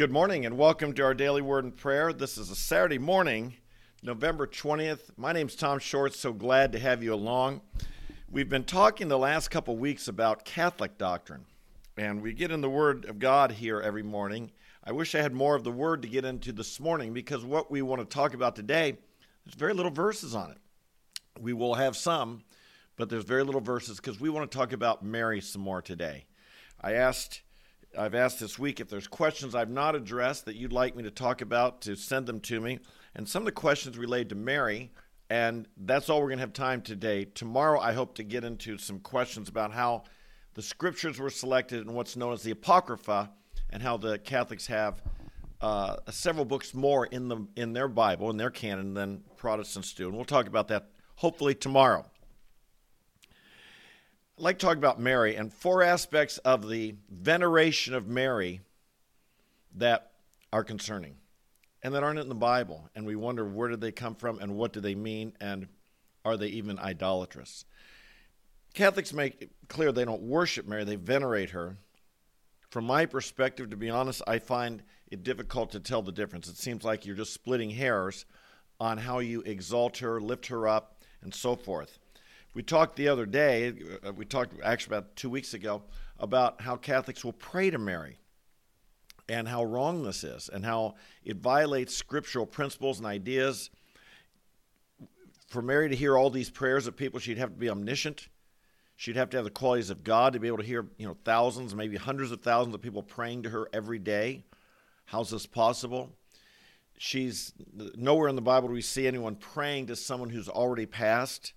Good morning and welcome to our daily word and prayer. This is a Saturday morning, November 20th. My name's Tom Short. So glad to have you along. We've been talking the last couple weeks about Catholic doctrine, and we get in the Word of God here every morning. I wish I had more of the Word to get into this morning because what we want to talk about today, there's very little verses on it. We will have some, but there's very little verses because we want to talk about Mary some more today. I asked I've asked this week if there's questions I've not addressed that you'd like me to talk about to send them to me. And some of the questions relate to Mary, and that's all we're going to have time today. Tomorrow, I hope to get into some questions about how the scriptures were selected and what's known as the Apocrypha, and how the Catholics have uh, several books more in the in their Bible in their canon than Protestants do, and we'll talk about that hopefully tomorrow. Like to talk about Mary and four aspects of the veneration of Mary that are concerning and that aren't in the Bible. And we wonder where did they come from and what do they mean and are they even idolatrous? Catholics make clear they don't worship Mary, they venerate her. From my perspective, to be honest, I find it difficult to tell the difference. It seems like you're just splitting hairs on how you exalt her, lift her up, and so forth. We talked the other day, uh, we talked actually about two weeks ago, about how Catholics will pray to Mary and how wrong this is and how it violates scriptural principles and ideas. For Mary to hear all these prayers of people, she'd have to be omniscient. She'd have to have the qualities of God to be able to hear, you know, thousands, maybe hundreds of thousands of people praying to her every day. How's this possible? She's nowhere in the Bible do we see anyone praying to someone who's already passed.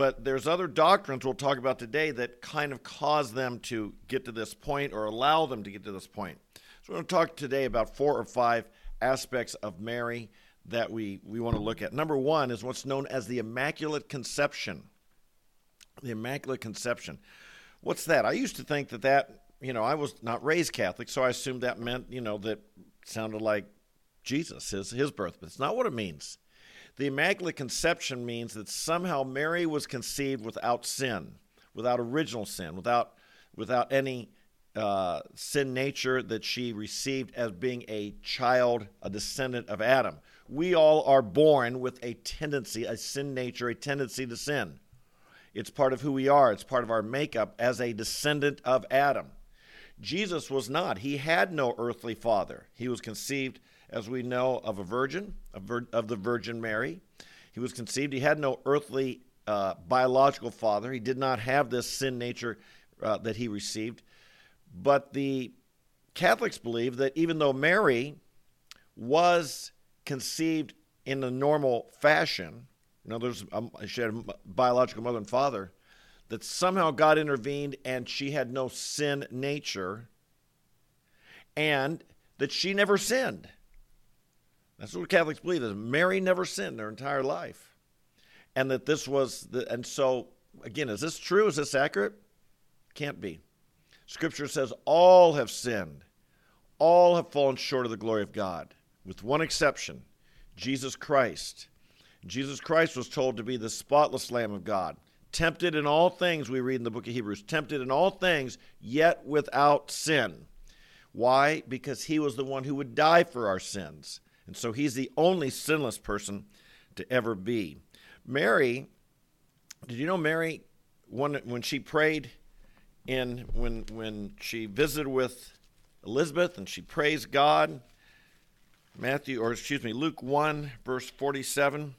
But there's other doctrines we'll talk about today that kind of cause them to get to this point or allow them to get to this point. So we're going to talk today about four or five aspects of Mary that we, we want to look at. Number one is what's known as the Immaculate Conception. The Immaculate Conception. What's that? I used to think that that, you know, I was not raised Catholic, so I assumed that meant, you know, that sounded like Jesus, his, his birth, but it's not what it means. The Immaculate Conception means that somehow Mary was conceived without sin, without original sin, without, without any uh, sin nature that she received as being a child, a descendant of Adam. We all are born with a tendency, a sin nature, a tendency to sin. It's part of who we are, it's part of our makeup as a descendant of Adam. Jesus was not. He had no earthly father. He was conceived as we know, of a virgin, of the Virgin Mary. He was conceived. He had no earthly uh, biological father. He did not have this sin nature uh, that he received. But the Catholics believe that even though Mary was conceived in a normal fashion, you know, there's a, she had a biological mother and father, that somehow God intervened and she had no sin nature, and that she never sinned. That's what Catholics believe is Mary never sinned their entire life. And that this was the and so again, is this true? Is this accurate? Can't be. Scripture says all have sinned. All have fallen short of the glory of God, with one exception, Jesus Christ. Jesus Christ was told to be the spotless Lamb of God, tempted in all things, we read in the book of Hebrews, tempted in all things, yet without sin. Why? Because he was the one who would die for our sins. And so he's the only sinless person to ever be. Mary, did you know Mary when when she prayed in when when she visited with Elizabeth and she praised God, Matthew or excuse me, Luke 1 verse 47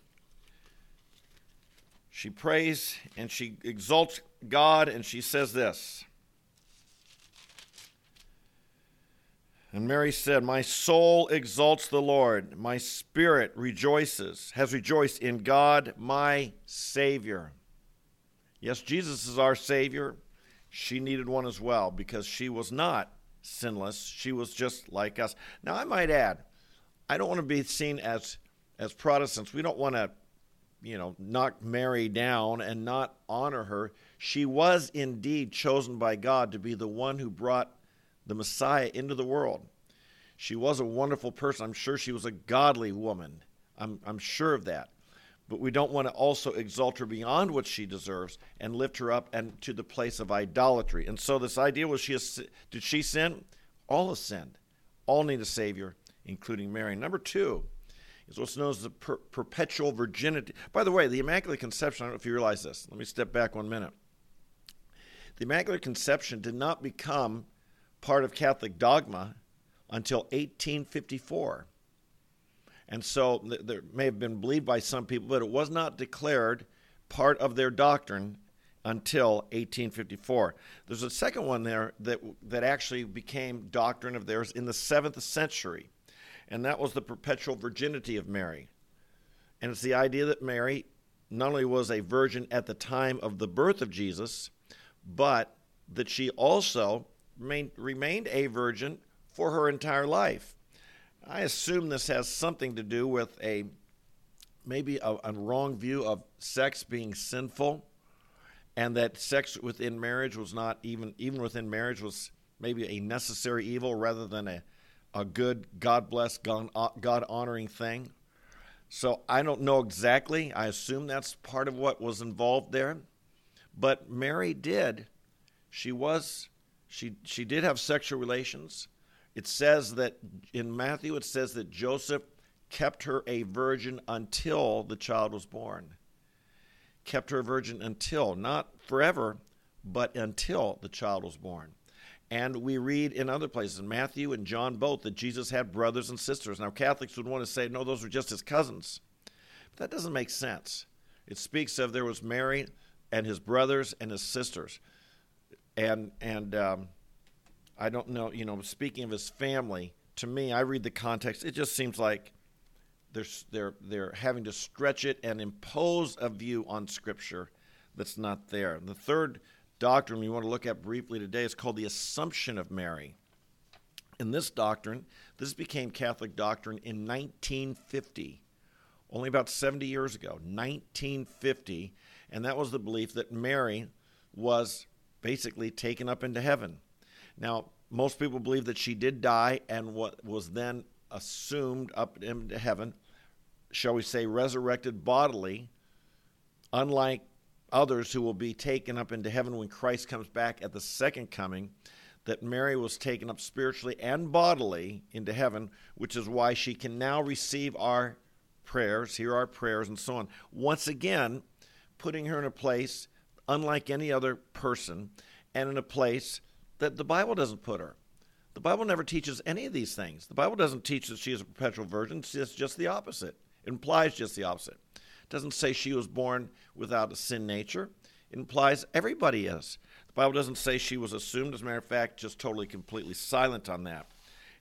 she prays and she exalts God and she says this And Mary said, My soul exalts the Lord, my spirit rejoices, has rejoiced in God, my Savior. Yes, Jesus is our Savior. She needed one as well because she was not sinless. She was just like us. Now, I might add, I don't want to be seen as as Protestants. We don't want to, you know, knock Mary down and not honor her. She was indeed chosen by God to be the one who brought the Messiah into the world. She was a wonderful person. I'm sure she was a godly woman. I'm, I'm sure of that. But we don't want to also exalt her beyond what she deserves and lift her up and to the place of idolatry. And so this idea was she did she sin? All have sinned. All need a Savior, including Mary. Number two is what's known as the per- perpetual virginity. By the way, the Immaculate Conception, I don't know if you realize this. Let me step back one minute. The Immaculate Conception did not become part of Catholic dogma until 1854. And so there may have been believed by some people, but it was not declared part of their doctrine until 1854. There's a second one there that that actually became doctrine of theirs in the 7th century, and that was the perpetual virginity of Mary. And it's the idea that Mary not only was a virgin at the time of the birth of Jesus, but that she also remained, remained a virgin for her entire life. I assume this has something to do with a maybe a, a wrong view of sex being sinful and that sex within marriage was not even even within marriage was maybe a necessary evil rather than a a good God bless uh, God honoring thing. So I don't know exactly. I assume that's part of what was involved there. But Mary did. She was she she did have sexual relations. It says that in Matthew it says that Joseph kept her a virgin until the child was born kept her a virgin until, not forever, but until the child was born. And we read in other places, in Matthew and John both, that Jesus had brothers and sisters. Now, Catholics would want to say, no, those were just his cousins. But that doesn't make sense. It speaks of there was Mary and his brothers and his sisters. And, and um, I don't know, you know, speaking of his family, to me, I read the context, it just seems like they're, they're, they're having to stretch it and impose a view on Scripture that's not there. The third doctrine we want to look at briefly today is called the Assumption of Mary. In this doctrine, this became Catholic doctrine in 1950, only about 70 years ago, 1950, and that was the belief that Mary was basically taken up into heaven. Now, most people believe that she did die and what was then assumed up into heaven, shall we say, resurrected bodily, unlike others who will be taken up into heaven when Christ comes back at the second coming, that Mary was taken up spiritually and bodily into heaven, which is why she can now receive our prayers, hear our prayers, and so on. Once again, putting her in a place unlike any other person and in a place that the Bible doesn't put her. The Bible never teaches any of these things. The Bible doesn't teach that she is a perpetual virgin. It's just the opposite. It implies just the opposite. It doesn't say she was born without a sin nature. It implies everybody is. The Bible doesn't say she was assumed. As a matter of fact, just totally, completely silent on that.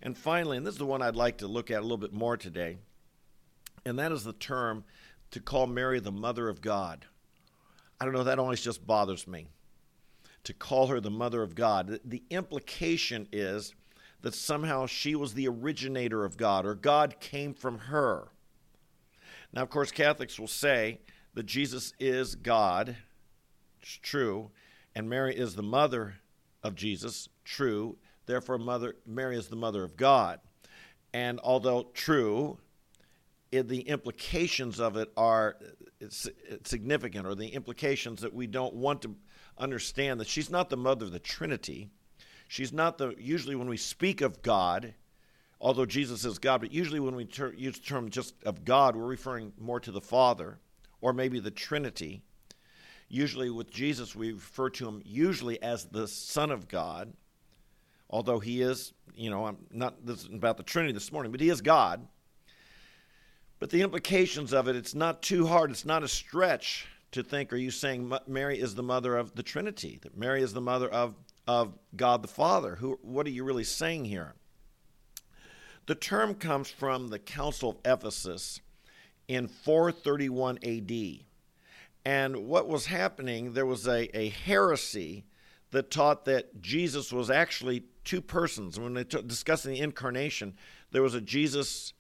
And finally, and this is the one I'd like to look at a little bit more today, and that is the term to call Mary the mother of God. I don't know, that always just bothers me. To call her the mother of God. The implication is that somehow she was the originator of God or God came from her. Now, of course, Catholics will say that Jesus is God, it's true, and Mary is the mother of Jesus, true. Therefore, mother Mary is the mother of God. And although true, it, the implications of it are uh, uh, significant, or the implications that we don't want to understand that she's not the mother of the Trinity. She's not the, usually when we speak of God, although Jesus is God, but usually when we ter- use the term just of God, we're referring more to the Father or maybe the Trinity. Usually with Jesus, we refer to him usually as the Son of God, although he is, you know, I'm not this about the Trinity this morning, but he is God. But the implications of it, it's not too hard, it's not a stretch to think, are you saying Mary is the mother of the Trinity? That Mary is the mother of of God the Father. Who, what are you really saying here? The term comes from the Council of Ephesus in 431 AD. And what was happening, there was a, a heresy that taught that Jesus was actually two persons. When they t- discussing the incarnation, there was a Jesus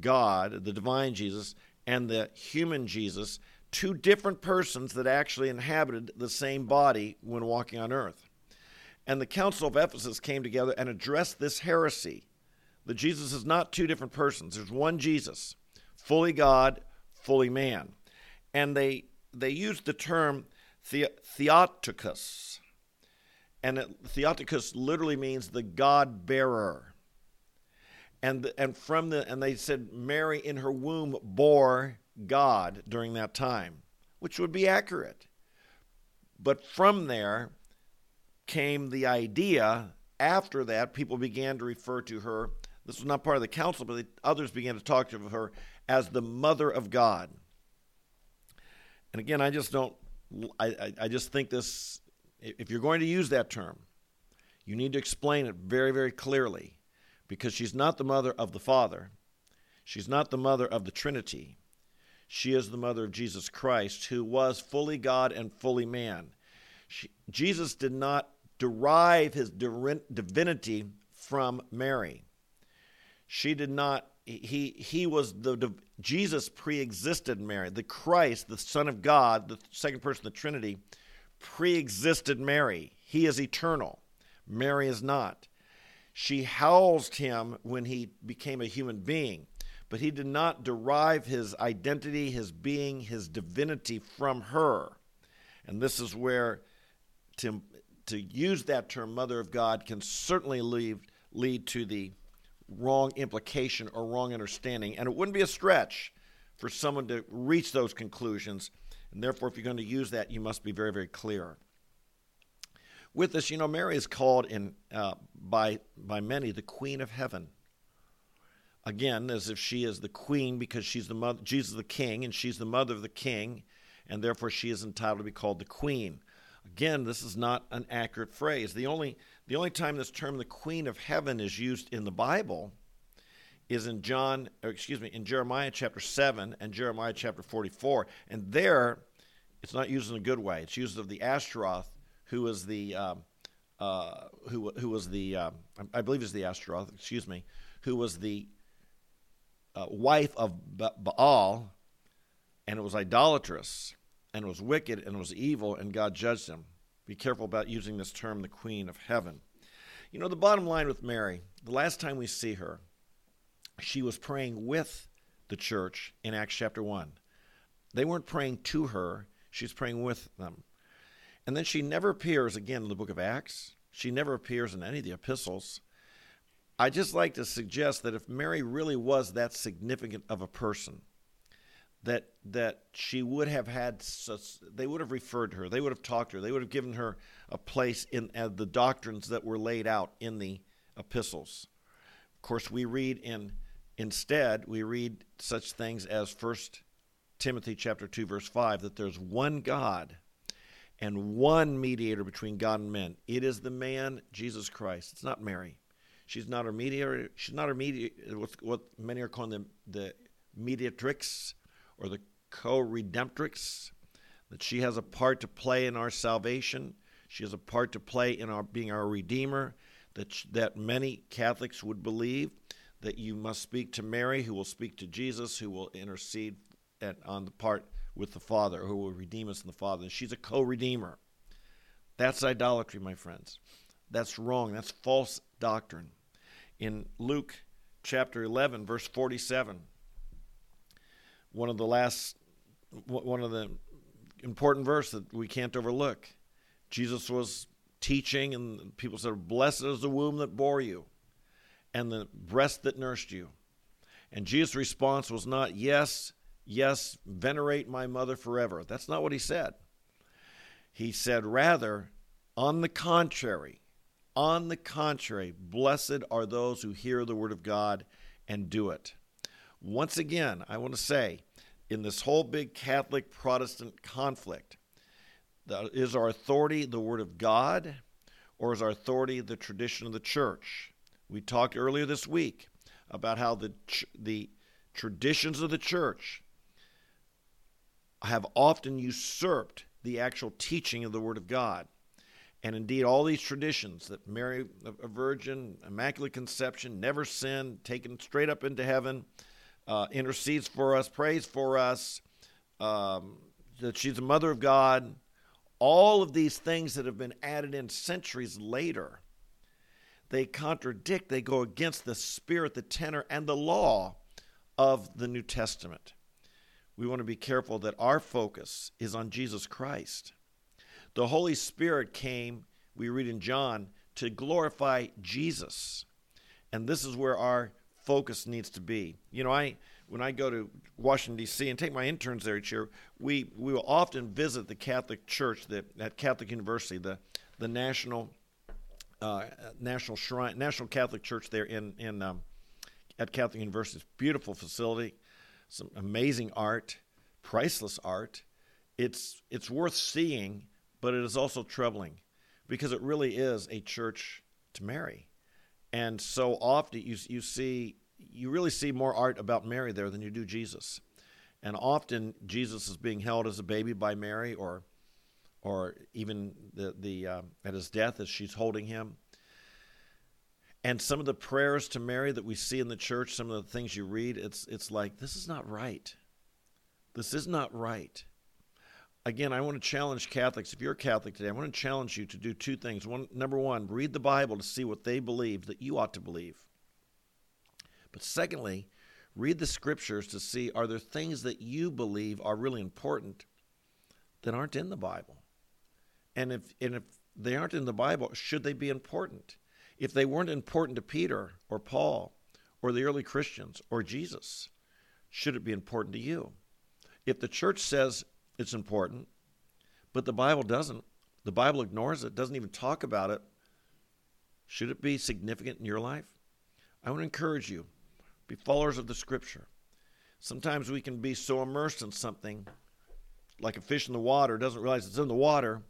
God, the divine Jesus, and the human Jesus, two different persons that actually inhabited the same body when walking on earth. And the Council of Ephesus came together and addressed this heresy that Jesus is not two different persons. There's one Jesus, fully God, fully man. And they, they used the term the, Theotokos. And it, Theotokos literally means the God bearer. And and from the and they said Mary in her womb bore God during that time, which would be accurate. But from there came the idea. After that, people began to refer to her. This was not part of the council, but the, others began to talk to her as the Mother of God. And again, I just don't. I, I just think this. If you're going to use that term, you need to explain it very, very clearly because she's not the mother of the Father. She's not the mother of the Trinity. She is the mother of Jesus Christ, who was fully God and fully man. She, Jesus did not derive his divinity from Mary. She did not, he, he was the, Jesus pre existed Mary. The Christ, the Son of God, the second person of the Trinity, pre existed Mary. He is eternal. Mary is not. She housed him when he became a human being, but he did not derive his identity, his being, his divinity from her. And this is where to, to use that term, Mother of God, can certainly lead, lead to the wrong implication or wrong understanding. And it wouldn't be a stretch for someone to reach those conclusions. And therefore, if you're going to use that, you must be very, very clear with us. You know, Mary is called in uh, by by many the Queen of Heaven. Again, as if she is the queen because she's the mother, Jesus the King, and she's the mother of the King, and therefore she is entitled to be called the Queen. Again, this is not an accurate phrase. The only the only time this term, the Queen of Heaven, is used in the Bible is in John, excuse me, in Jeremiah chapter 7 and Jeremiah chapter 44. And there, it's not used in a good way. It's used of the Ashtaroth who was the um, uh, who who was the um, I believe is the Ashtaroth, excuse me, who was the uh, wife of Baal, and it was idolatrous, and it was wicked, and it was evil, and God judged them. Be careful about using this term, the Queen of Heaven. You know, the bottom line with Mary, the last time we see her, she was praying with the church in Acts chapter 1. They weren't praying to her, she's praying with them. And then she never appears again in the book of Acts. She never appears in any of the epistles. I just like to suggest that if Mary really was that significant of a person, that that she would have had such, they would have referred to her, they would have talked to her, they would have given her a place in uh, the doctrines that were laid out in the epistles. Of course, we read in instead we read such things as First Timothy chapter two verse five that there's one God and one mediator between God and men. It is the man Jesus Christ. It's not Mary. She's not our mediator. She's not our mediator. What many are calling the the mediatrix or the co-redemptrix. That she has a part to play in our salvation. She has a part to play in our being our redeemer. That that many Catholics would believe that you must speak to Mary, who will speak to Jesus, who will intercede at, on the part with the Father, who will redeem us in the Father. And she's a co redeemer. That's idolatry, my friends. That's wrong. That's false doctrine. In Luke chapter 11, verse 47, one of the last, one of the important verse that we can't overlook. Jesus was teaching, and people said, Blessed is the womb that bore you, and the breast that nursed you. And Jesus' response was not, Yes, yes, venerate my mother forever. That's not what he said. He said, rather, on the contrary, on the contrary, blessed are those who hear the word of God and do it. Once again, I want to say, in this whole big Catholic Protestant conflict, is our authority the word of God or is our authority the tradition of the church? We talked earlier this week about how the, the traditions of the church have often usurped the actual teaching of the Word of God. And indeed, all these traditions that Mary, a virgin, immaculate conception, never sinned, taken straight up into heaven, uh, intercedes for us, prays for us, um, that she's the mother of God, all of these things that have been added in centuries later, they contradict, they go against the spirit, the tenor, and the law of the New Testament we want to be careful that our focus is on Jesus Christ. The Holy Spirit came, we read in John, to glorify Jesus. And this is where our focus needs to be. You know, I when I go to Washington D.C. and take my interns there each year, we we will often visit the Catholic Church that at Catholic University, the the national uh, national shrine, National Catholic Church there in in um, at Catholic University. Beautiful facility, some amazing art, priceless art. It's it's worth seeing, but it is also troubling because it really is a church to Mary, and so often you you see you really see more art about Mary there than you do Jesus, and often Jesus is being held as a baby by Mary or or even the the uh, at his death as she's holding him. And some of the prayers to Mary that we see in the church, some of the things you read, it's it's like this is not right. This is not right. Again, I want to challenge Catholics. If you're a Catholic today, I want to challenge you to do two things. One, number one, read the Bible to see what they believe that you ought to believe. But secondly, read the scriptures to see are there things that you believe are really important that aren't in the Bible. And if and if they aren't in the Bible, should they be important? If they weren't important to Peter or Paul or the early Christians or Jesus, should it be important to you? If the church says it's important, but the Bible doesn't, the Bible ignores it, doesn't even talk about it, should it be significant in your life? I want to encourage you be followers of the scripture. Sometimes we can be so immersed in something like a fish in the water doesn't realize it's in the water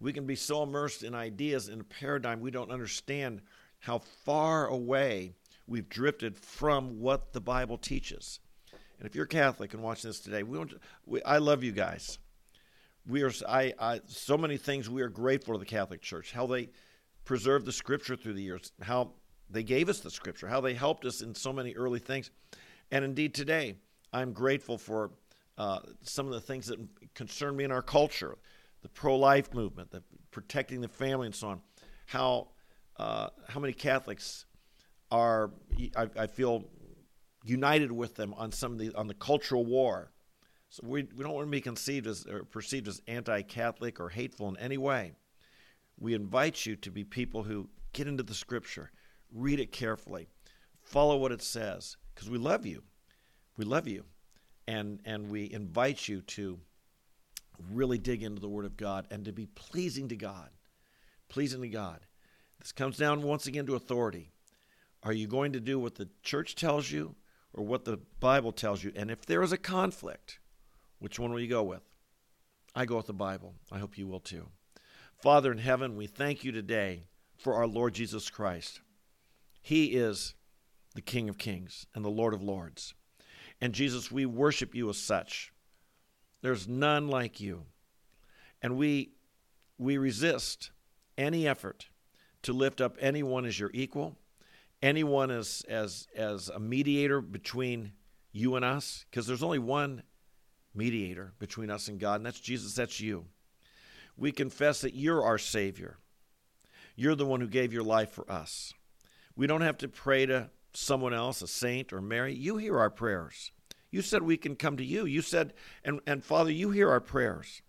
we can be so immersed in ideas in a paradigm we don't understand how far away we've drifted from what the Bible teaches. And if you're Catholic and watching this today, we, we I love you guys. We are I, I so many things we are grateful to the Catholic Church, how they preserved the Scripture through the years, how they gave us the Scripture, how they helped us in so many early things, and indeed today I'm grateful for uh, some of the things that concern me in our culture the pro-life movement, the protecting the family, and so on. How uh, how many Catholics are I, I, feel united with them on some of the on the cultural war. So we, we don't want to be conceived as or perceived as anti-Catholic or hateful in any way. We invite you to be people who get into the Scripture, read it carefully, follow what it says, because we love you. We love you, and and we invite you to really dig into the Word of God and to be pleasing to God. Pleasing to God. This comes down once again to authority. Are you going to do what the church tells you or what the Bible tells you? And if there is a conflict, which one will you go with? I go with the Bible. I hope you will too. Father in heaven, we thank you today for our Lord Jesus Christ. He is the King of kings and the Lord of lords. And Jesus, we worship you as such. There's none like you. And we we resist any effort to lift up anyone as your equal, anyone as as as a mediator between you and us, because there's only one mediator between us and God, and that's Jesus, that's you. We confess that you're our Savior. You're the one who gave your life for us. We don't have to pray to someone else, a saint or Mary. You hear our prayers. You said we can come to you. You said, and, and Father, you hear our prayers.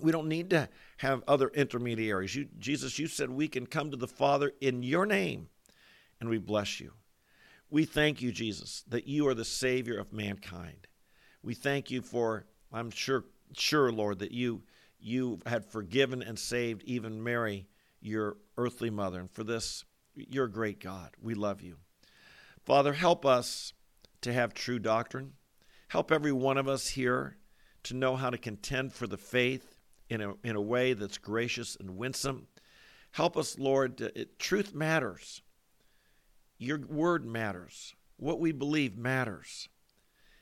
We don't need to have other intermediaries. You, Jesus, you said we can come to the Father in your name, and we bless you. We thank you, Jesus, that you are the Savior of mankind. We thank you for, I'm sure, sure, Lord, that you you had forgiven and saved even Mary, your earthly mother. And for this, you're a great God. We love you. Father, help us to have true doctrine. Help every one of us here to know how to contend for the faith in a, in a way that's gracious and winsome. Help us, Lord. To, it, truth matters. Your word matters. What we believe matters.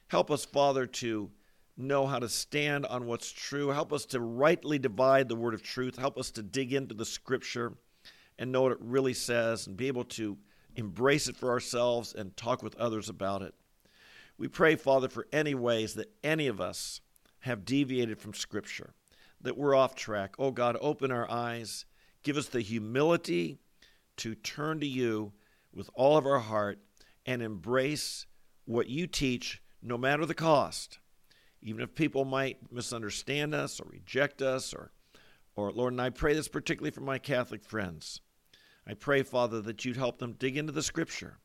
Help us, Father, to know how to stand on what's true. Help us to rightly divide the word of truth. Help us to dig into the scripture and know what it really says and be able to embrace it for ourselves and talk with others about it. We pray, Father, for any ways that any of us have deviated from Scripture, that we're off track. Oh God, open our eyes. Give us the humility to turn to you with all of our heart and embrace what you teach, no matter the cost. Even if people might misunderstand us or reject us, or, or Lord, and I pray this particularly for my Catholic friends. I pray, Father, that you'd help them dig into the Scripture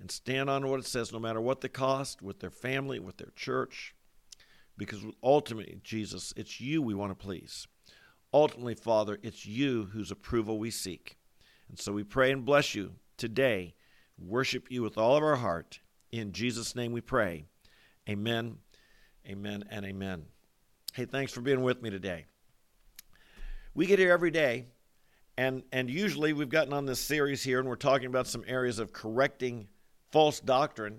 and stand on what it says, no matter what the cost, with their family, with their church. Because ultimately, Jesus, it's you we want to please. Ultimately, Father, it's you whose approval we seek. And so we pray and bless you today, worship you with all of our heart. In Jesus' name we pray. Amen, amen, and amen. Hey, thanks for being with me today. We get here every day, and, and usually we've gotten on this series here, and we're talking about some areas of correcting false doctrine.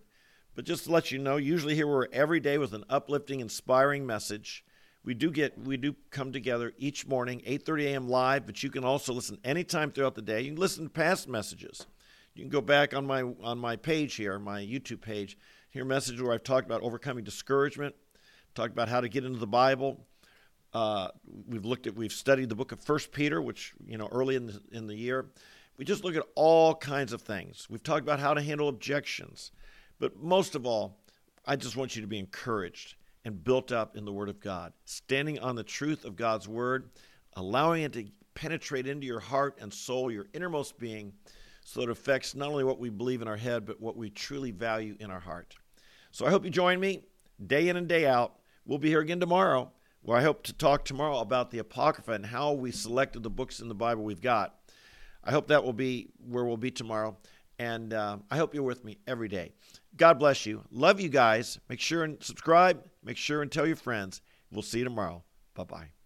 But just to let you know, usually here we're every day with an uplifting, inspiring message. We do get we do come together each morning, 8:30 a.m. live, but you can also listen anytime throughout the day. You can listen to past messages. You can go back on my on my page here, my YouTube page, hear a message where I've talked about overcoming discouragement, talked about how to get into the Bible. Uh, we've looked at we've studied the book of First Peter, which you know early in the, in the year. We just look at all kinds of things. We've talked about how to handle objections. But most of all, I just want you to be encouraged and built up in the Word of God, standing on the truth of God's Word, allowing it to penetrate into your heart and soul, your innermost being, so that it affects not only what we believe in our head, but what we truly value in our heart. So I hope you join me day in and day out. We'll be here again tomorrow, where I hope to talk tomorrow about the Apocrypha and how we selected the books in the Bible we've got. I hope that will be where we'll be tomorrow. And uh, I hope you're with me every day. God bless you. Love you guys. Make sure and subscribe. Make sure and tell your friends. We'll see you tomorrow. Bye bye.